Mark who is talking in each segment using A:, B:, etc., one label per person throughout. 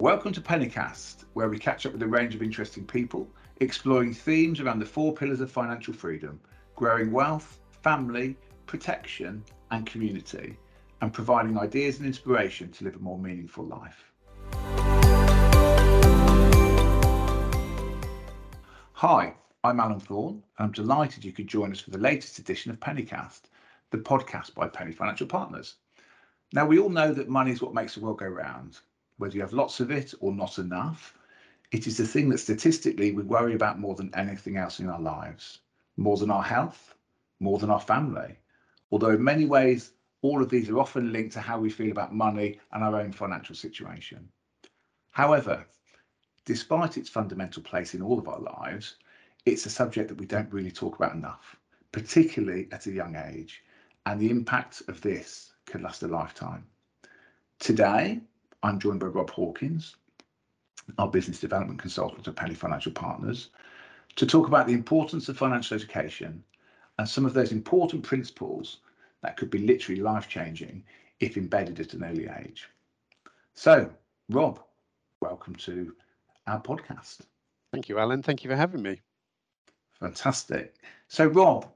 A: Welcome to Pennycast, where we catch up with a range of interesting people, exploring themes around the four pillars of financial freedom growing wealth, family, protection, and community, and providing ideas and inspiration to live a more meaningful life. Hi, I'm Alan Thorne, and I'm delighted you could join us for the latest edition of Pennycast, the podcast by Penny Financial Partners. Now, we all know that money is what makes the world go round. Whether you have lots of it or not enough, it is the thing that statistically we worry about more than anything else in our lives, more than our health, more than our family. Although, in many ways, all of these are often linked to how we feel about money and our own financial situation. However, despite its fundamental place in all of our lives, it's a subject that we don't really talk about enough, particularly at a young age, and the impact of this can last a lifetime. Today, I'm joined by Rob Hawkins, our business development consultant at Penny Financial Partners, to talk about the importance of financial education and some of those important principles that could be literally life changing if embedded at an early age. So, Rob, welcome to our podcast.
B: Thank you, Alan. Thank you for having me.
A: Fantastic. So, Rob,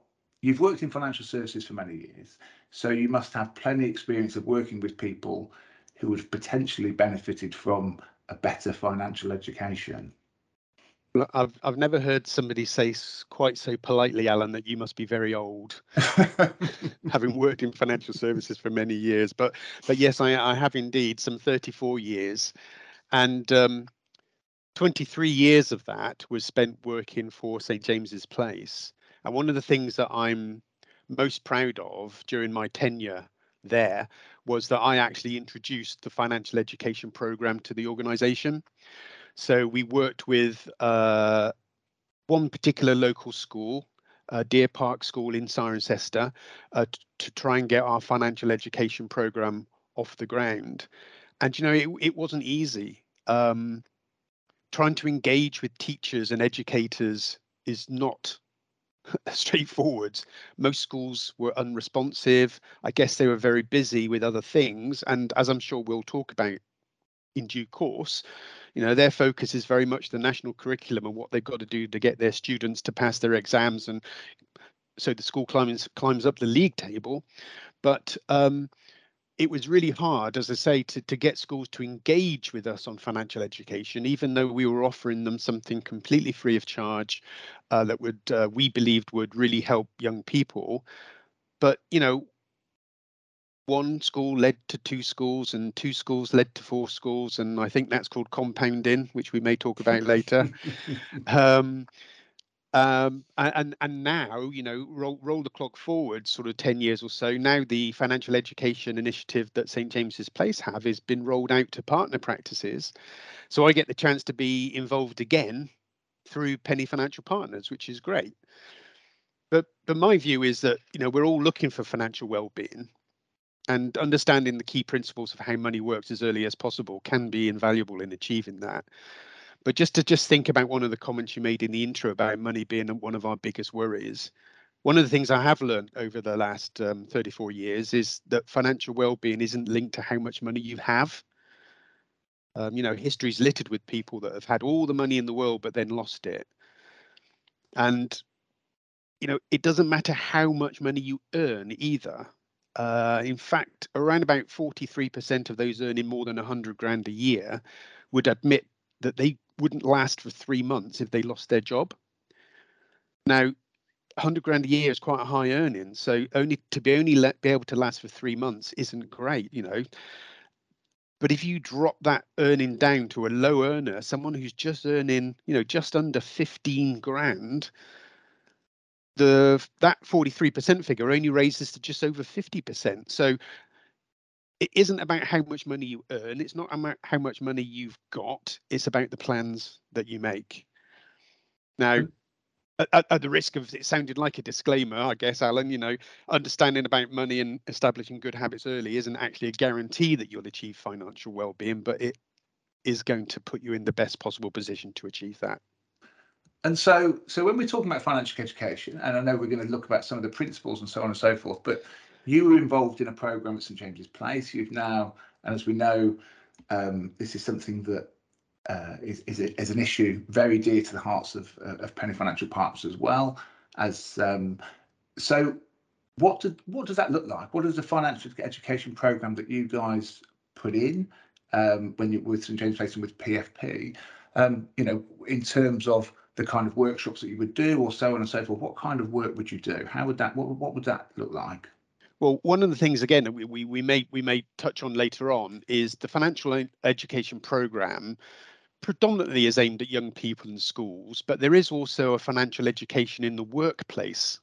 A: you've worked in financial services for many years, so you must have plenty of experience of working with people who have potentially benefited from a better financial education.
B: I've I've never heard somebody say quite so politely, Alan, that you must be very old, having worked in financial services for many years. But but yes, I, I have indeed some 34 years, and um, 23 years of that was spent working for St James's Place. And one of the things that I'm most proud of during my tenure there was that I actually introduced the financial education program to the organization. So we worked with uh, one particular local school, uh, Deer Park School in Cirencester, uh, to try and get our financial education program off the ground. And you know, it, it wasn't easy. Um, trying to engage with teachers and educators is not straightforward. Most schools were unresponsive. I guess they were very busy with other things. And as I'm sure we'll talk about in due course, you know, their focus is very much the national curriculum and what they've got to do to get their students to pass their exams. And so the school climbs climbs up the league table. But um, it was really hard, as I say, to, to get schools to engage with us on financial education, even though we were offering them something completely free of charge uh, that would uh, we believed would really help young people. But you know, one school led to two schools, and two schools led to four schools, and I think that's called compounding, which we may talk about later. um, um, and and now, you know, roll, roll the clock forward sort of 10 years or so. Now the financial education initiative that St James's Place have has been rolled out to partner practices. So I get the chance to be involved again through Penny Financial Partners, which is great. But but my view is that you know we're all looking for financial well-being, and understanding the key principles of how money works as early as possible can be invaluable in achieving that. But just to just think about one of the comments you made in the intro about money being one of our biggest worries. One of the things I have learned over the last um, 34 years is that financial well-being isn't linked to how much money you have. Um, you know, history's littered with people that have had all the money in the world but then lost it. And you know, it doesn't matter how much money you earn either. Uh, in fact, around about 43% of those earning more than 100 grand a year would admit that they wouldn't last for three months if they lost their job. Now, 100 grand a year is quite a high earning, so only to be only let, be able to last for three months isn't great, you know. But if you drop that earning down to a low earner, someone who's just earning, you know, just under 15 grand, the that 43% figure only raises to just over 50%. So it isn't about how much money you earn. It's not about how much money you've got. It's about the plans that you make. Now, mm. at, at, the risk of it sounded like a disclaimer, I guess, Alan, you know, understanding about money and establishing good habits early isn't actually a guarantee that you'll achieve financial well-being, but it is going to put you in the best possible position to achieve that.
A: And so, so when we're talking about financial education, and I know we're going to look about some of the principles and so on and so forth, but you were involved in a program at St James's Place. You've now, and as we know, um, this is something that uh, is is, a, is, an issue very dear to the hearts of uh, of Penny Financial Partners as well. As um, so, what did what does that look like? What is the financial education program that you guys put in um, when you with St James Place and with PFP? Um, you know, in terms of the kind of workshops that you would do, or so on and so forth. What kind of work would you do? How would that? What what would that look like?
B: Well, one of the things again that we, we, we may we may touch on later on is the financial education program predominantly is aimed at young people in schools, but there is also a financial education in the workplace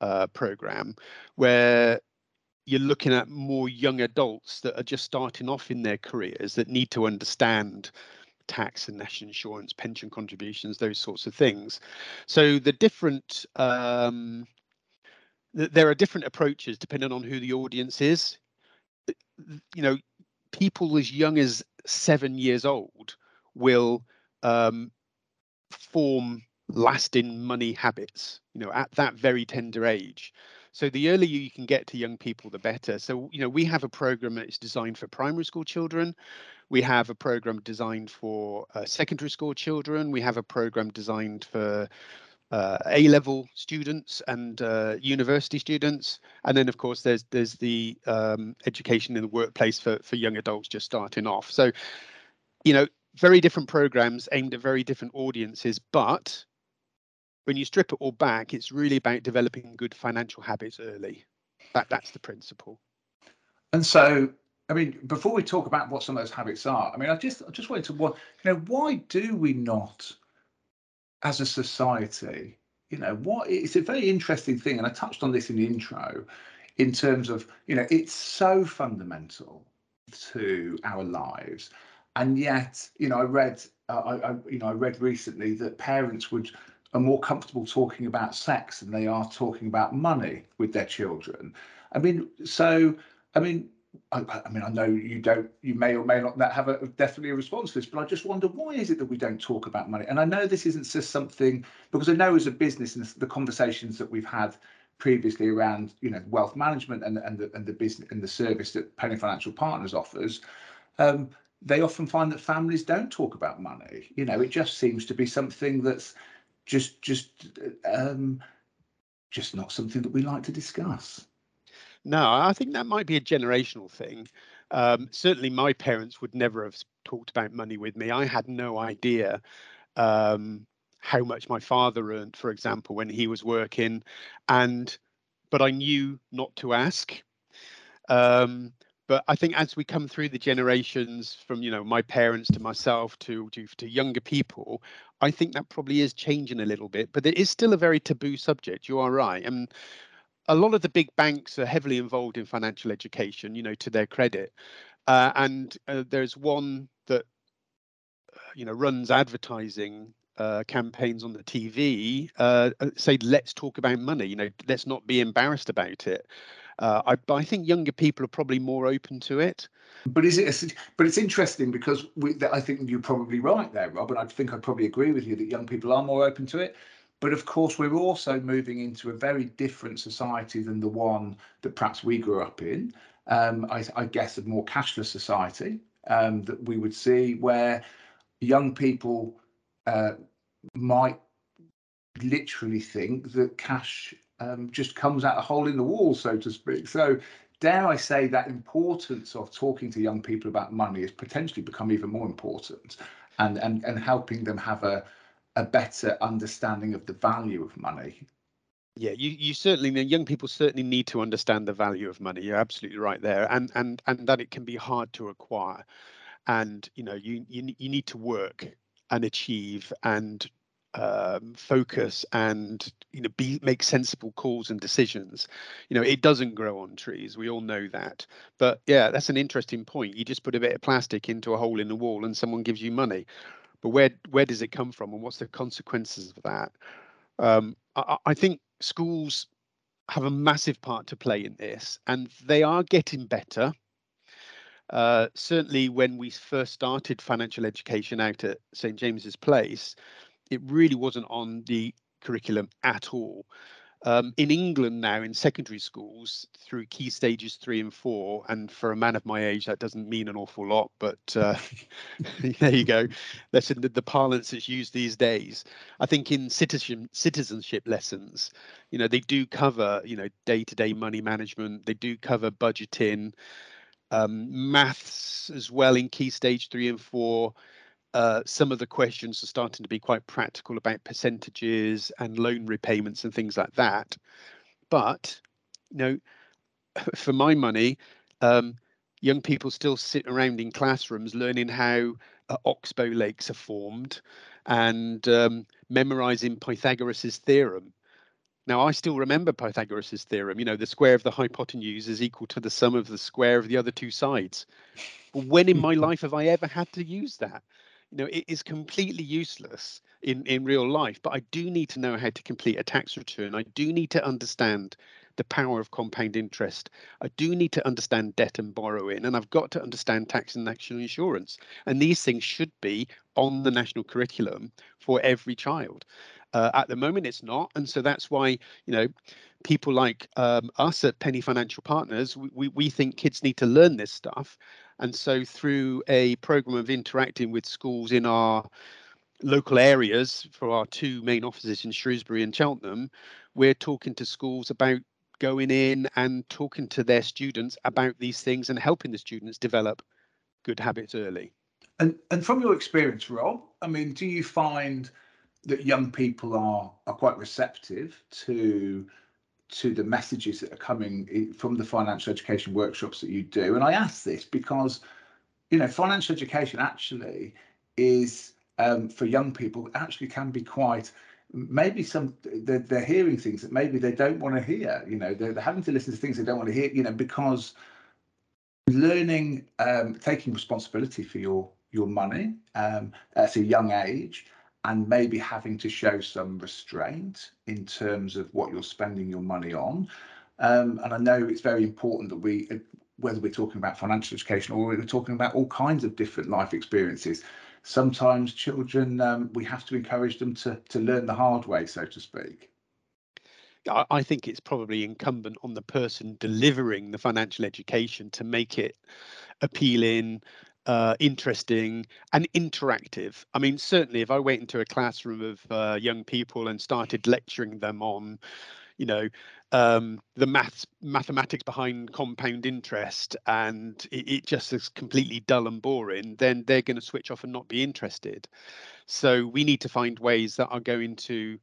B: uh, program where you're looking at more young adults that are just starting off in their careers that need to understand tax and national insurance, pension contributions, those sorts of things. So the different um, there are different approaches depending on who the audience is. You know, people as young as seven years old will um, form lasting money habits, you know, at that very tender age. So the earlier you can get to young people, the better. So, you know, we have a program that's designed for primary school children. We have a program designed for uh, secondary school children. We have a program designed for uh, A-level students and uh, university students, and then of course there's there's the um, education in the workplace for for young adults just starting off. So, you know, very different programs aimed at very different audiences, but when you strip it all back, it's really about developing good financial habits early. That that's the principle.
A: And so, I mean, before we talk about what some of those habits are, I mean, I just I just wanted to you know, why do we not, as a society, you know, what it's a very interesting thing, and I touched on this in the intro, in terms of you know, it's so fundamental to our lives. And yet you know i read uh, I, I, you know i read recently that parents would are more comfortable talking about sex than they are talking about money with their children. I mean so i mean I, I, mean, I know you don't, you may or may not have a definitely a response to this, but I just wonder why is it that we don't talk about money? And I know this isn't just something because I know as a business and the conversations that we've had previously around, you know, wealth management and and the and the business and the service that Penny Financial Partners offers, um, they often find that families don't talk about money. You know, it just seems to be something that's just just um, just not something that we like to discuss.
B: No, I think that might be a generational thing. Um, certainly, my parents would never have talked about money with me. I had no idea um, how much my father earned, for example, when he was working, and but I knew not to ask. Um, but I think as we come through the generations from you know my parents to myself to, to to younger people, I think that probably is changing a little bit. But it is still a very taboo subject. You are right, and a lot of the big banks are heavily involved in financial education. You know, to their credit, uh, and uh, there's one that you know runs advertising uh, campaigns on the TV uh, uh, say, let's talk about money. You know, let's not be embarrassed about it. Uh, I, I think younger people are probably more open to it.
A: But is it? But it's interesting because we, I think you're probably right there, Rob, and I think I'd probably agree with you that young people are more open to it. But of course, we're also moving into a very different society than the one that perhaps we grew up in. Um, I, I, guess a more cashless society um, that we would see where young people uh, might literally think that cash um, just comes out a hole in the wall, so to speak. So, dare I say that importance of talking to young people about money has potentially become even more important, and and and helping them have a a better understanding of the value of money.
B: Yeah, you, you certainly young people certainly need to understand the value of money. You're absolutely right there, and and and that it can be hard to acquire, and you know you you you need to work and achieve and um, focus and you know be make sensible calls and decisions. You know it doesn't grow on trees we all know that. But yeah that's an interesting point. You just put a bit of plastic into a hole in the wall and someone gives you money but where where does it come from and what's the consequences of that um, I, I think schools have a massive part to play in this and they are getting better uh, certainly when we first started financial education out at St James's Place, it really wasn't on the curriculum at all. Um, in England now, in secondary schools, through key stages three and four, and for a man of my age, that doesn't mean an awful lot, but uh, there you go. That's in the, the parlance that's used these days. I think in citizen, citizenship lessons, you know, they do cover, you know, day-to-day money management. They do cover budgeting, um, maths as well in key stage three and four uh, some of the questions are starting to be quite practical about percentages and loan repayments and things like that. But, you know, for my money, um, young people still sit around in classrooms learning how uh, oxbow lakes are formed and um, memorizing Pythagoras's theorem. Now, I still remember Pythagoras's theorem. You know, the square of the hypotenuse is equal to the sum of the square of the other two sides. when in my life have I ever had to use that? You know, it is completely useless in, in real life, but I do need to know how to complete a tax return. I do need to understand the power of compound interest. I do need to understand debt and borrowing, and I've got to understand tax and national insurance. And these things should be on the national curriculum for every child. Uh, at the moment, it's not, and so that's why you know people like um, us at Penny Financial Partners, we, we, we think kids need to learn this stuff and so, through a program of interacting with schools in our local areas for our two main offices in Shrewsbury and Cheltenham, we're talking to schools about going in and talking to their students about these things and helping the students develop good habits early.
A: And and from your experience, Rob, I mean, do you find that young people are are quite receptive to to the messages that are coming from the financial education workshops that you do. And I ask this because, you know, financial education actually is um, for young people actually can be quite maybe some they're, they're hearing things that maybe they don't want to hear you know they're, they're having to listen to things they don't want to hear you know because learning um, taking responsibility for your your money um, at a young age and maybe having to show some restraint in terms of what you're spending your money on. Um, and I know it's very important that we, whether we're talking about financial education or we're talking about all kinds of different life experiences, sometimes children, um, we have to encourage them to, to learn the hard way, so to speak.
B: I think it's probably incumbent on the person delivering the financial education to make it appealing, uh, interesting and interactive. I mean, certainly, if I went into a classroom of uh, young people and started lecturing them on, you know, um, the maths, mathematics behind compound interest, and it, it just is completely dull and boring, then they're going to switch off and not be interested. So we need to find ways that are going to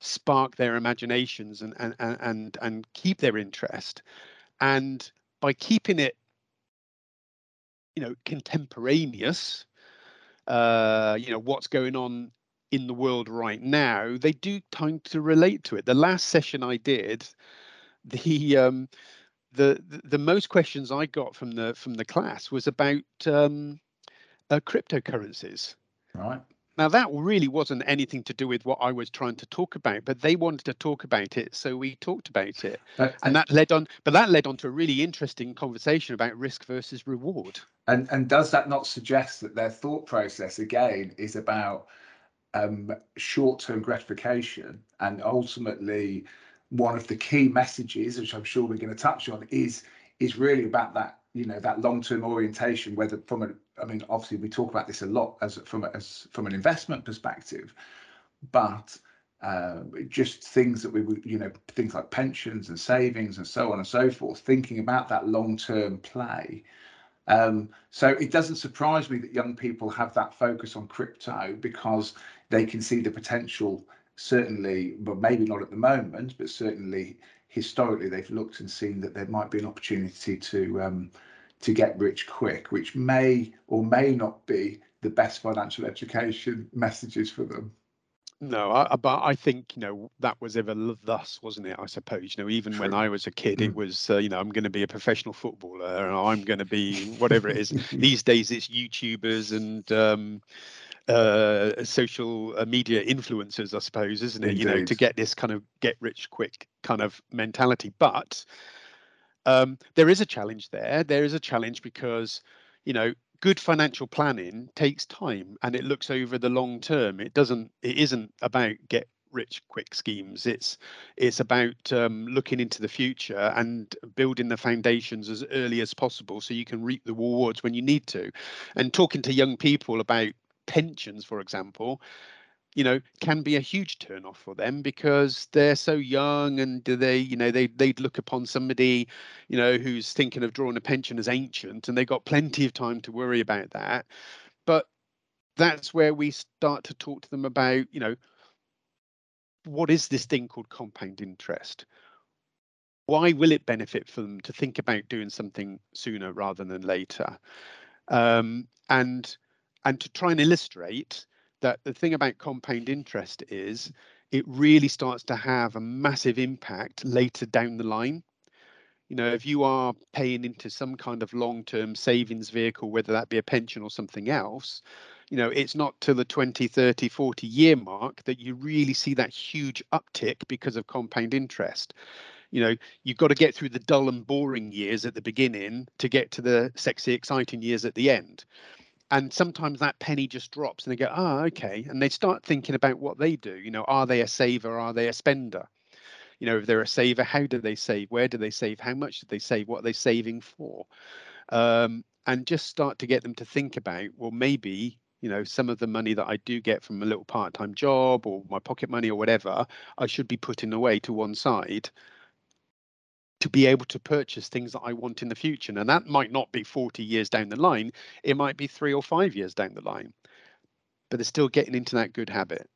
B: spark their imaginations and and and and keep their interest. And by keeping it you know contemporaneous uh you know what's going on in the world right now they do tend to relate to it. The last session i did the um the the most questions i got from the from the class was about um uh, cryptocurrencies.
A: Right
B: now that really wasn't anything to do with what I was trying to talk about, but they wanted to talk about it, so we talked about it, but, and that led on. But that led on to a really interesting conversation about risk versus reward.
A: And and does that not suggest that their thought process again is about um, short-term gratification and ultimately one of the key messages, which I'm sure we're going to touch on, is is really about that you know that long-term orientation whether from a i mean obviously we talk about this a lot as from as from an investment perspective but uh, just things that we you know things like pensions and savings and so on and so forth thinking about that long-term play. Um, so it doesn't surprise me that young people have that focus on crypto because they can see the potential certainly but maybe not at the moment but certainly historically they've looked and seen that there might be an opportunity to um, to get rich quick, which may or may not be the best financial education messages for them.
B: No, I, but I think you know that was ever thus, wasn't it? I suppose you know even True. when I was a kid, mm. it was uh, you know I'm going to be a professional footballer and I'm going to be whatever it is. These days, it's YouTubers and um, uh, social uh, media influencers, I suppose, isn't it? Indeed. You know, to get this kind of get rich quick kind of mentality. But um, there is a challenge there. There is a challenge because, you know, good financial planning takes time and it looks over the long term. It doesn't. It isn't about get rich quick schemes. It's it's about um, looking into the future and building the foundations as early as possible so you can reap the rewards when you need to. And talking to young people about pensions, for example, you know can be a huge turn off for them because they're so young and they you know they they'd look upon somebody you know who's thinking of drawing a pension as ancient and they've got plenty of time to worry about that. But that's where we start to talk to them about you know what is this thing called compound interest? Why will it benefit for them to think about doing something sooner rather than later? Um, and and to try and illustrate that the thing about compound interest is it really starts to have a massive impact later down the line. You know, if you are paying into some kind of long term savings vehicle, whether that be a pension or something else, you know, it's not till the 20, 30, 40 year mark that you really see that huge uptick because of compound interest. You know, you've got to get through the dull and boring years at the beginning to get to the sexy, exciting years at the end and sometimes that penny just drops and they go oh okay and they start thinking about what they do you know are they a saver are they a spender? You know if they're a saver how do they save? Where do they save? How much do they save? What are they saving for? Um, and just start to get them to think about well maybe you know some of the money that i do get from a little part-time job or my pocket money or whatever i should be putting away to one side to be able to purchase things that I want in the future. And that might not be 40 years down the line, it might be three or five years down the line. But they're still getting into that good habit.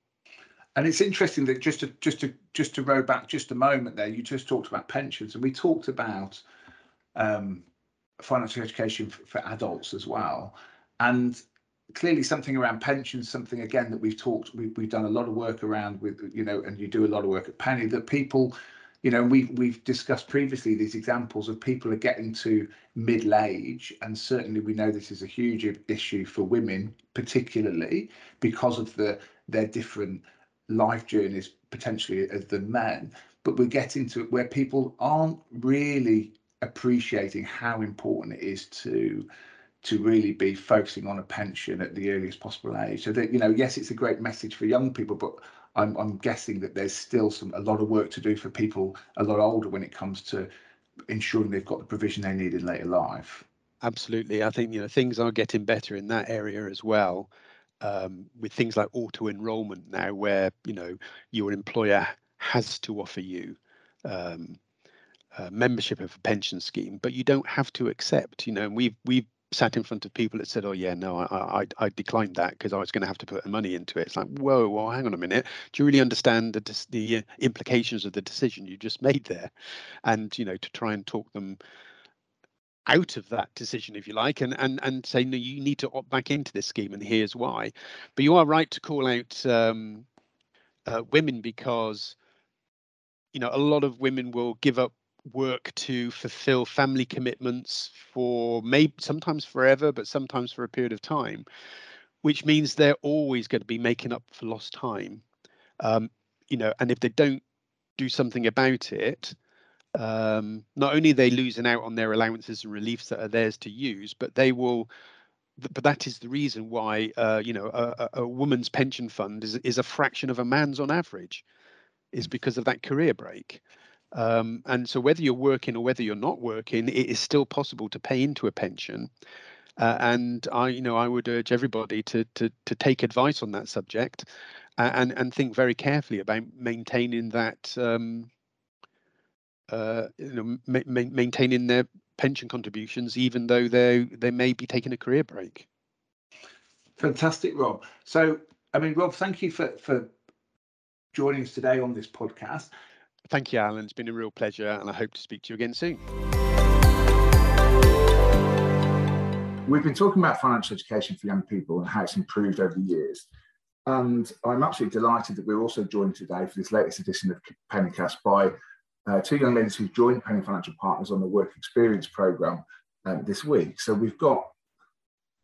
A: And it's interesting that just to just to just to row back just a moment there, you just talked about pensions, and we talked about um, financial education for, adults as well. And clearly something around pensions, something again that we've talked, we, we've done a lot of work around with, you know, and you do a lot of work at Penny that people you know we we've discussed previously these examples of people are getting to middle age and certainly we know this is a huge issue for women particularly because of the their different life journeys potentially as the men. But we're getting to where people aren't really appreciating how important it is to to really be focusing on a pension at the earliest possible age. So that you know yes it's a great message for young people but I'm, I'm guessing that there's still some a lot of work to do for people a lot older when it comes to ensuring they've got the provision they need in later life.
B: Absolutely, I think you know things are getting better in that area as well. Um, with things like auto enrollment now, where you know your employer has to offer you um, membership of a pension scheme, but you don't have to accept. You know, and we've we've sat in front of people that said, "Oh yeah, no, I I, I declined that because I was going to have to put money into it." It's like, whoa, well, hang on a minute. Do you really understand the the uh, implications of the decision you just made there? And you know, to try and talk them out of that decision, if you like, and and and say, no, you need to opt back into this scheme, and here's why. But you are right to call out um, uh, women because you know a lot of women will give up work to fulfill family commitments for maybe sometimes forever, but sometimes for a period of time, which means they're always going to be making up for lost time. Um, you know, and if they don't do something about it, um, not only are they losing out on their allowances and reliefs that are theirs to use, but they will. But that is the reason why, uh, you know, a, a woman's pension fund is is a fraction of a man's on average, is because of that career break. Um, and so whether you're working or whether you're not working, it is still possible to pay into a pension. Uh, and I, you know, I would urge everybody to to to take advice on that subject, and and think very carefully about maintaining that, um, uh, you know, ma ma maintaining their pension contributions, even though they they may be taking a career break.
A: Fantastic, Rob. So, I mean, Rob, thank you for for joining us today on this podcast.
B: Thank you, Alan. It's been a real pleasure, and I hope to speak to you again soon.
A: We've been talking about financial education for young people and how it's improved over the years. And I'm absolutely delighted that we're also joined today for this latest edition of Pennycast by uh, two young ladies who've joined Penny Financial Partners on the Work Experience Programme um, this week. So we've got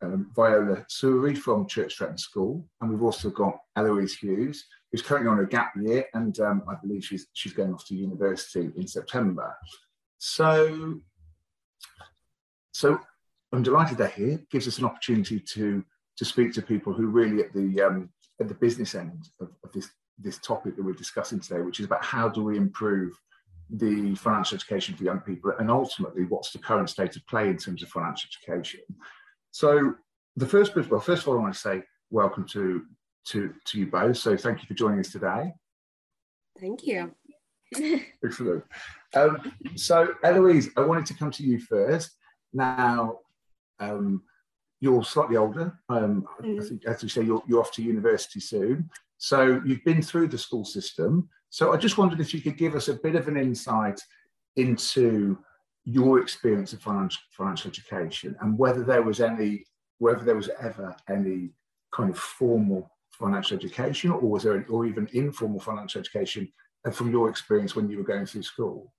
A: um, Viola Suri from Church Stretton School, and we've also got Eloise Hughes, who's currently on a gap year, and um, I believe she's she's going off to university in September. So, so I'm delighted they're here. It gives us an opportunity to to speak to people who really at the um, at the business end of, of this this topic that we're discussing today, which is about how do we improve the financial education for young people and ultimately what's the current state of play in terms of financial education. So the first bit, well, first of all, I want to say welcome to, to, to you both. So thank you for joining us today.
C: Thank you.
A: Excellent. Um, so Eloise, I wanted to come to you first. Now, um, you're slightly older. Um, mm. I think, as you say, you're, you're off to university soon. So you've been through the school system. So I just wondered if you could give us a bit of an insight into your experience of financial financial education and whether there was any whether there was ever any kind of formal financial education or was there or even informal financial education uh, from your experience when you were going through school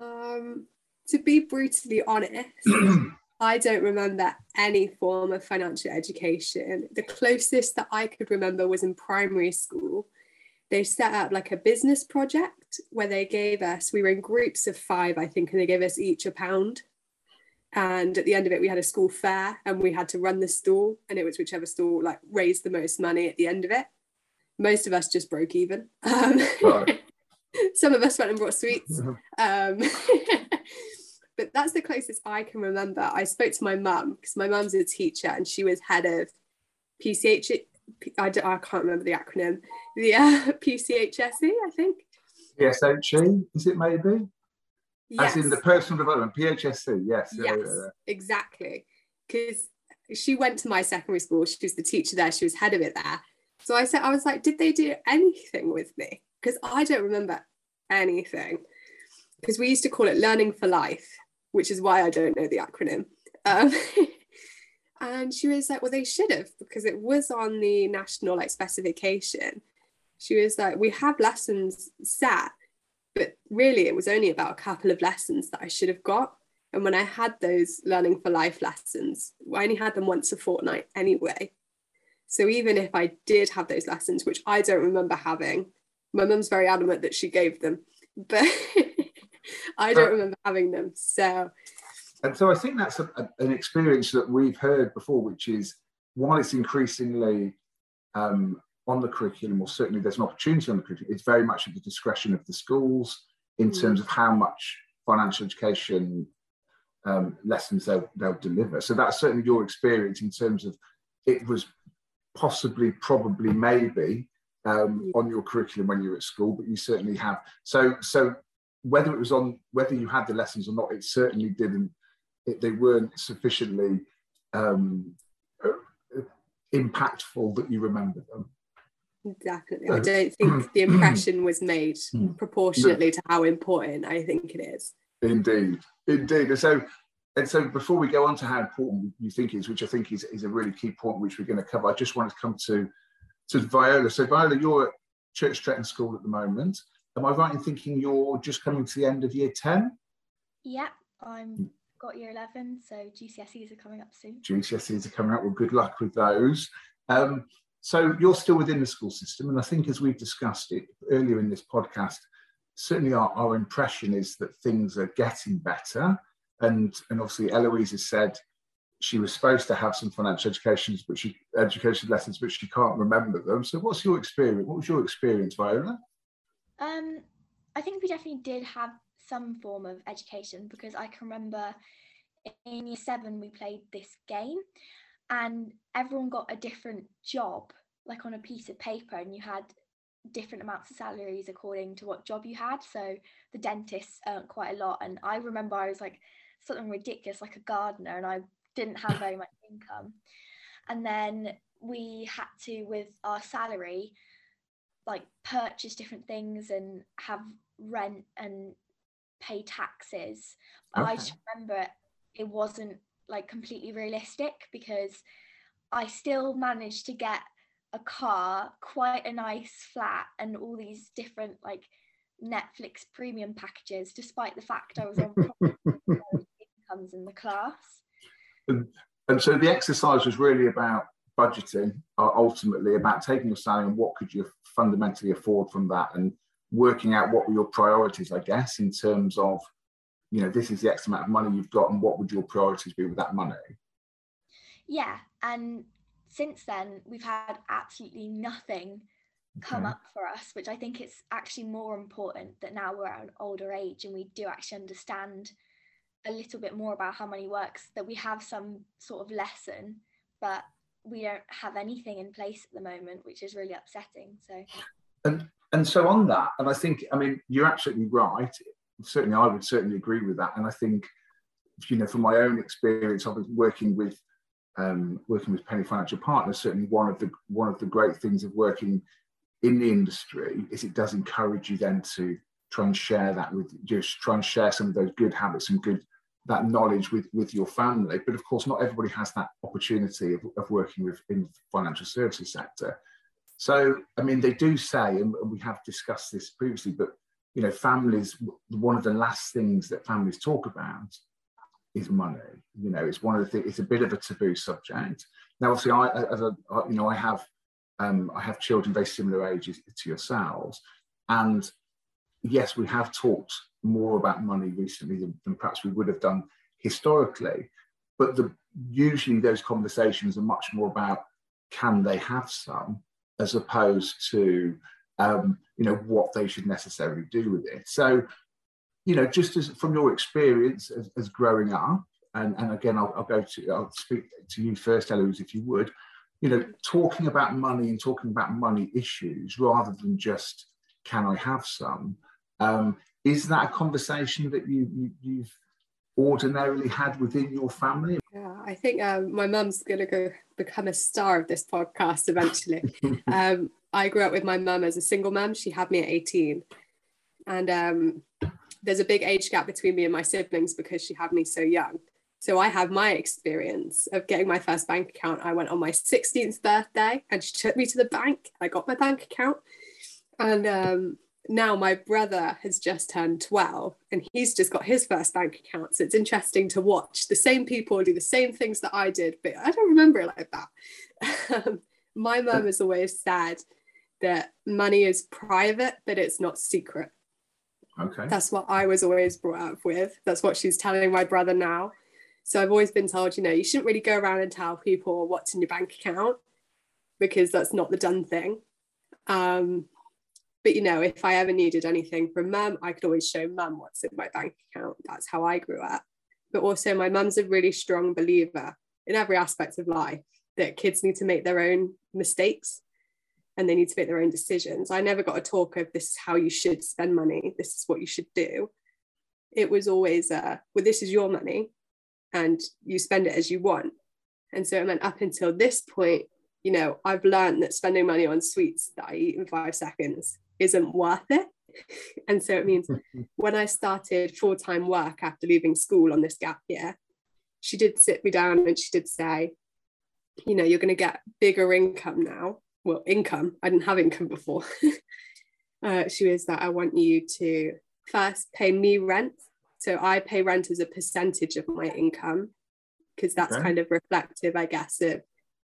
C: um, to be brutally honest I don't remember any form of financial education. The closest that I could remember was in primary school. They set up like a business project where they gave us, we were in groups of five, I think, and they gave us each a pound. And at the end of it, we had a school fair and we had to run the stall, and it was whichever stall like raised the most money at the end of it. Most of us just broke even. Um, some of us went and brought sweets. Um, but that's the closest I can remember. I spoke to my mum because my mum's a teacher and she was head of PCH. I, I can't remember the acronym. The uh, PCHSE, I think.
A: PSHE, is it maybe? Yes. As in the personal development, PHSE, yes.
C: Yes, exactly. Because she went to my secondary school. She was the teacher there. She was head of it there. So I said, I was like, did they do anything with me? Because I don't remember anything. Because we used to call it learning for life which is why I don't know the acronym. Um, and she was like, well, they should have because it was on the national like specification. She was like, we have lessons set, but really it was only about a couple of lessons that I should have got. And when I had those learning for life lessons, I only had them once a fortnight anyway. So even if I did have those lessons, which I don't remember having, my mum's very adamant that she gave them, but I don't remember having them. So,
A: and so I think that's a, a, an experience that we've heard before, which is while it's increasingly um, on the curriculum, or certainly there's an opportunity on the curriculum, it's very much at the discretion of the schools in mm. terms of how much financial education um, lessons they'll, they'll deliver. So that's certainly your experience in terms of it was possibly, probably, maybe um, on your curriculum when you were at school, but you certainly have. So, so whether it was on whether you had the lessons or not, it certainly didn't. It, they weren't sufficiently um, impactful that you remember them.
C: Definitely, I don't think the impression was made hmm. proportionately to how important I think it is.
A: Indeed, indeed. And so, and so, before we go on to how important you think it is, which I think is, is a really key point which we're going to cover, I just wanted to come to to Viola. So, Viola, you're at Church Stretton School at the moment. Am I right in thinking you're just coming to the end of year 10?
D: Yeah, I'm got year 11, so GCSEs are coming up soon.
A: GCSEs are coming up. Well, good luck with those. Um, so you're still within the school system, and I think as we've discussed it earlier in this podcast, certainly our, our impression is that things are getting better. And, and obviously Eloise has said she was supposed to have some financial education, but she education lessons, but she can't remember them. So what's your experience? What was your experience, Viola?
D: Um, I think we definitely did have some form of education because I can remember in year seven we played this game and everyone got a different job like on a piece of paper and you had different amounts of salaries according to what job you had. So the dentists earned quite a lot. And i remember i was like something ridiculous like a gardener and i didn't have very much income. And then we had to with our salary like purchase different things and have rent and pay taxes. But okay. I just remember it wasn't like completely realistic because I still managed to get a car, quite a nice flat, and all these different like Netflix premium packages, despite the fact I was on incomes in the class.
A: And, and so the exercise was really about budgeting uh, ultimately about taking your salary and what could you fundamentally afford from that and working out what were your priorities i guess in terms of you know this is the x amount of money you've got and what would your priorities be with that money
D: yeah and since then we've had absolutely nothing come okay. up for us, which I think it's actually more important that now we're at an older age and we do actually understand a little bit more about how money works, that we have some sort of lesson, but we don't have anything in place at the moment, which is really upsetting. So
A: and and so on that, and I think I mean you're absolutely right. Certainly, I would certainly agree with that. And I think, you know, from my own experience, I've working with um, working with Penny Financial Partners. Certainly, one of the one of the great things of working in the industry is it does encourage you then to try and share that with just try and share some of those good habits and good that knowledge with with your family but of course not everybody has that opportunity of, of working with in the financial services sector so i mean they do say and we have discussed this previously but you know families one of the last things that families talk about is money. You know it's one of the things it's a bit of a taboo subject. Now obviously i as a you know i have um, i have children very similar ages to yourselves. And yes we have talked more about money recently than, than perhaps we would have done historically. But the, usually those conversations are much more about can they have some as opposed to um, you know what they should necessarily do with it. So you know just as from your experience as, as growing up, and, and again I'll, I'll, go to I'll speak to you first, Eloise, if you would. You know, talking about money and talking about money issues rather than just can I have some um, is that a conversation that you, you have ordinarily had within your family?
C: Yeah, I think um, my mum's going to go become a star of this podcast eventually. um, I grew up with my mum as a single mum. She had me at 18. And um, there's a big age gap between me and my siblings because she had me so young. So I have my experience of getting my first bank account. I went on my 16th birthday and she took me to the bank. I got my bank account. And um, now my brother has just turned 12 and he's just got his first bank account. So it's interesting to watch the same people do the same things that I did, but I don't remember it like that. Um, my mum has always said that money is private, but it's not secret.
A: Okay.
C: That's what I was always brought up with. That's what she's telling my brother now. So I've always been told, you know, you shouldn't really go around and tell people what's in your bank account because that's not the done thing. Um, but you know, if I ever needed anything from mum, I could always show mum what's in my bank account. That's how I grew up. But also, my mum's a really strong believer in every aspect of life that kids need to make their own mistakes and they need to make their own decisions. I never got a talk of this is how you should spend money, this is what you should do. It was always, uh, well, this is your money and you spend it as you want. And so it meant up until this point, you know, I've learned that spending money on sweets that I eat in five seconds isn't worth it. And so it means when I started full time work after leaving school on this gap year, she did sit me down and she did say, you know, you're going to get bigger income now. Well, income, I didn't have income before. uh, she was that I want you to first pay me rent. So I pay rent as a percentage of my income because that's okay. kind of reflective, I guess, of,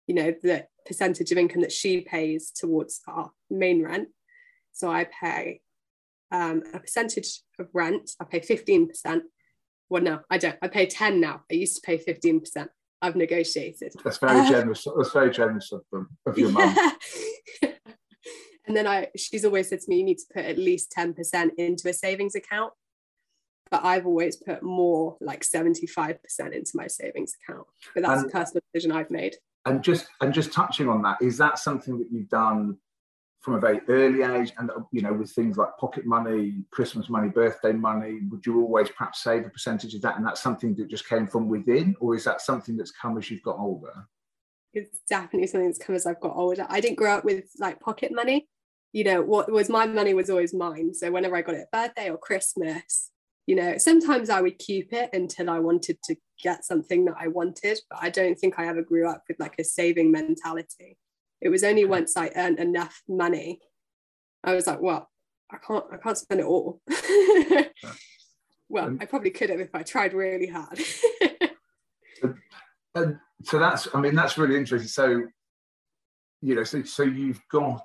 C: you know, the percentage of income that she pays towards our main rent. So I pay um, a percentage of rent. I pay 15%. Well, no, I don't. I pay 10 now. I used to pay 15%. I've negotiated.
A: That's very uh, generous. That's very generous of, them, of your mum.
C: and then I, she's always said to me, you need to put at least 10% into a savings account. But I've always put more, like 75% into my savings account. But that's and, a personal decision I've made.
A: And just and just touching on that, is that something that you've done from a very early age and you know with things like pocket money christmas money birthday money would you always perhaps save a percentage of that? And that's something that just came from within or is that something that's come as you've got older?
C: It's definitely something that's come as i've got older. I didn't grow up with like pocket money. You know what was my money was always mine. So whenever i got it birthday or christmas you know sometimes i would keep it until i wanted to get something that i wanted but i don't think i ever grew up with like a saving mentality it was only once I earned enough money, I was like, well, I can't, I can't spend it all. well, I probably could have if I tried really hard.
A: and so that's, I mean, that's really interesting. So, you know, so, so you've got,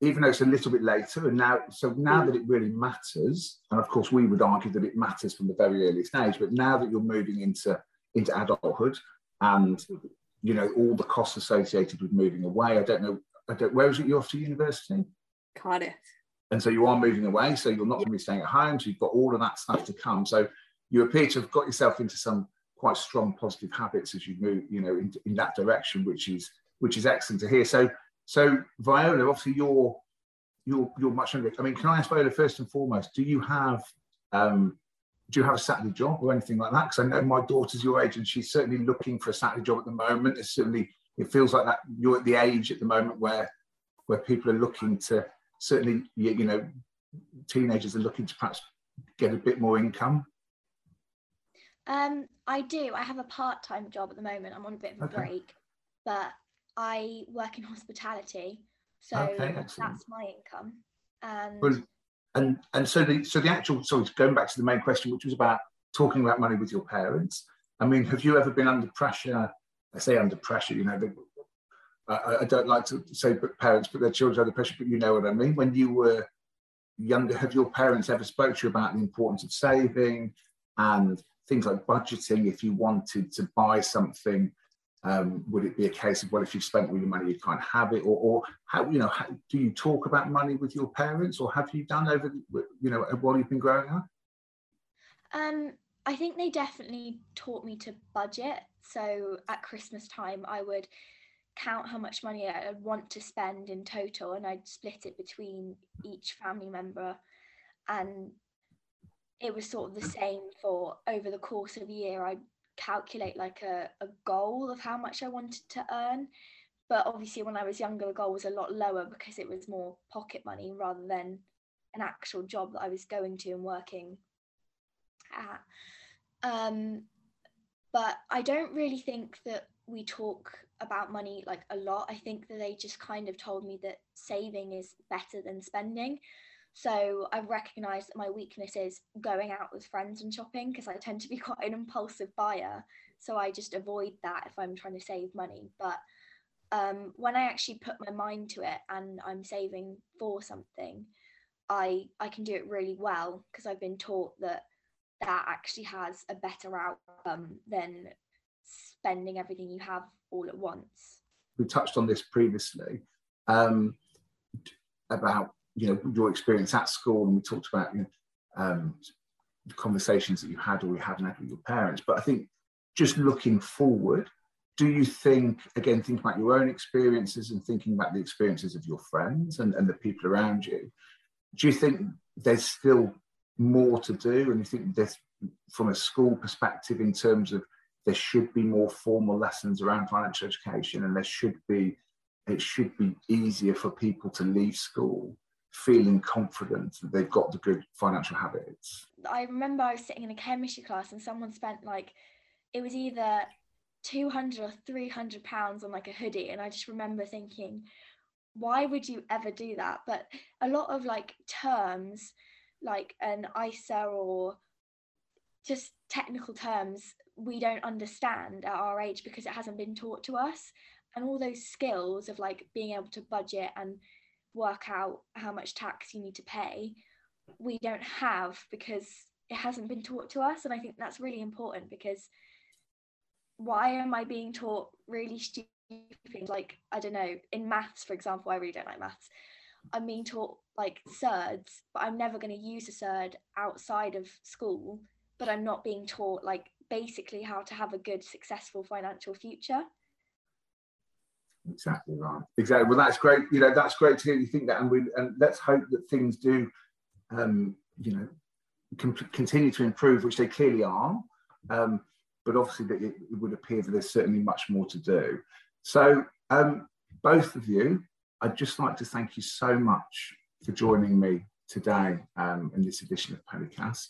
A: even though it's a little bit later, and now, so now mm. that it really matters, and of course we would argue that it matters from the very earliest age but now that you're moving into into adulthood and you know all the costs associated with moving away. I don't know I don't, where is it you're off to university?
C: Cardiff.
A: And so you are moving away, so you're not going to be staying at home. So you've got all of that stuff to come. So you appear to have got yourself into some quite strong positive habits as you move, you know, in, in that direction, which is which is excellent to hear. So so Viola, obviously you're you're you're much younger. I mean, can I ask Viola first and foremost, do you have um, do you have a Saturday job or anything like that? Because I know my daughter's your age and she's certainly looking for a Saturday job at the moment. It's certainly it feels like that you're at the age at the moment where where people are looking to certainly you, you know teenagers are looking to perhaps get a bit more income.
D: Um, I do. I have a part-time job at the moment. I'm on a bit of a okay. break, but I work in hospitality, so okay, that's my income. And
A: well, and and so the so the actual so going back to the main question, which was about talking about money with your parents. I mean, have you ever been under pressure? I say under pressure, you know. I, I don't like to say parents put their children under pressure, but you know what I mean. When you were younger, have your parents ever spoke to you about the importance of saving and things like budgeting? If you wanted to buy something, um, would it be a case of well, if you've spent all your money, you can't have it, or, or how you know how, do you talk about money with your parents, or have you done over you know while you've been growing up?
D: Um, I think they definitely taught me to budget. So at Christmas time, I would count how much money I'd want to spend in total, and I'd split it between each family member, and it was sort of the same for over the course of a year. I'd calculate like a, a goal of how much I wanted to earn. But obviously, when I was younger, the goal was a lot lower because it was more pocket money rather than an actual job that I was going to and working at. Um, but I don't really think that we talk about money like a lot. I think that they just kind of told me that saving is better than spending. So I've recognised that my weakness is going out with friends and shopping because I tend to be quite an impulsive buyer. So I just avoid that if I'm trying to save money. But um, when I actually put my mind to it and I'm saving for something, I I can do it really well because I've been taught that that actually has a better outcome than spending everything you have all at once.
A: We touched on this previously um, about you know your experience at school, and we talked about you know, um, the conversations that you had or you haven't had with your parents. But I think just looking forward, do you think again think about your own experiences and thinking about the experiences of your friends and, and the people around you? Do you think there's still more to do, and you think there's from a school perspective in terms of there should be more formal lessons around financial education and there should be it should be easier for people to leave school feeling confident that they've got the good financial habits.
D: I remember I was sitting in a chemistry class and someone spent like it was either 200 or 300 pounds on like a hoodie. And I just remember thinking why would you ever do that? But a lot of like terms like an ISA or just technical terms we don't understand at our age because it hasn't been taught to us. And all those skills of like being able to budget and work out how much tax you need to pay we don't have because it hasn't been taught to us. And i think that's really important because why am i being taught really stupid things? Like i don't know in maths for example i really don't like maths. I'm being taught like surds but i'm never going to use a surd outside of school but i'm not being taught like basically how to have a good successful financial future
A: Exactly right. Exactly. Well, that's great. You know, that's great to hear you think that, and we and let's hope that things do, um, you know, continue to improve, which they clearly are. Um, but obviously, that it, it, would appear that there's certainly much more to do. So, um, both of you, I'd just like to thank you so much for joining me today um, in this edition of Pennycast.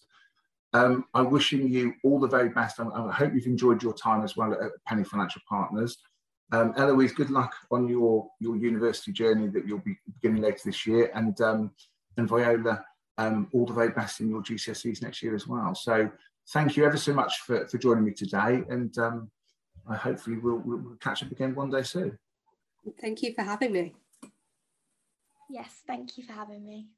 A: Um, I'm wishing you all the very best. I, I hope you've enjoyed your time as well at Penny Financial Partners. Um, Eloise, good luck on your, your university journey that you'll be beginning later this year. And, um, and Viola, um, all the very best in your GCSEs next year as well. So thank you ever so much for, for joining me today. And um, I hopefully we'll, we'll catch up again one day soon.
C: Thank you for having me.
D: Yes, thank you for having me.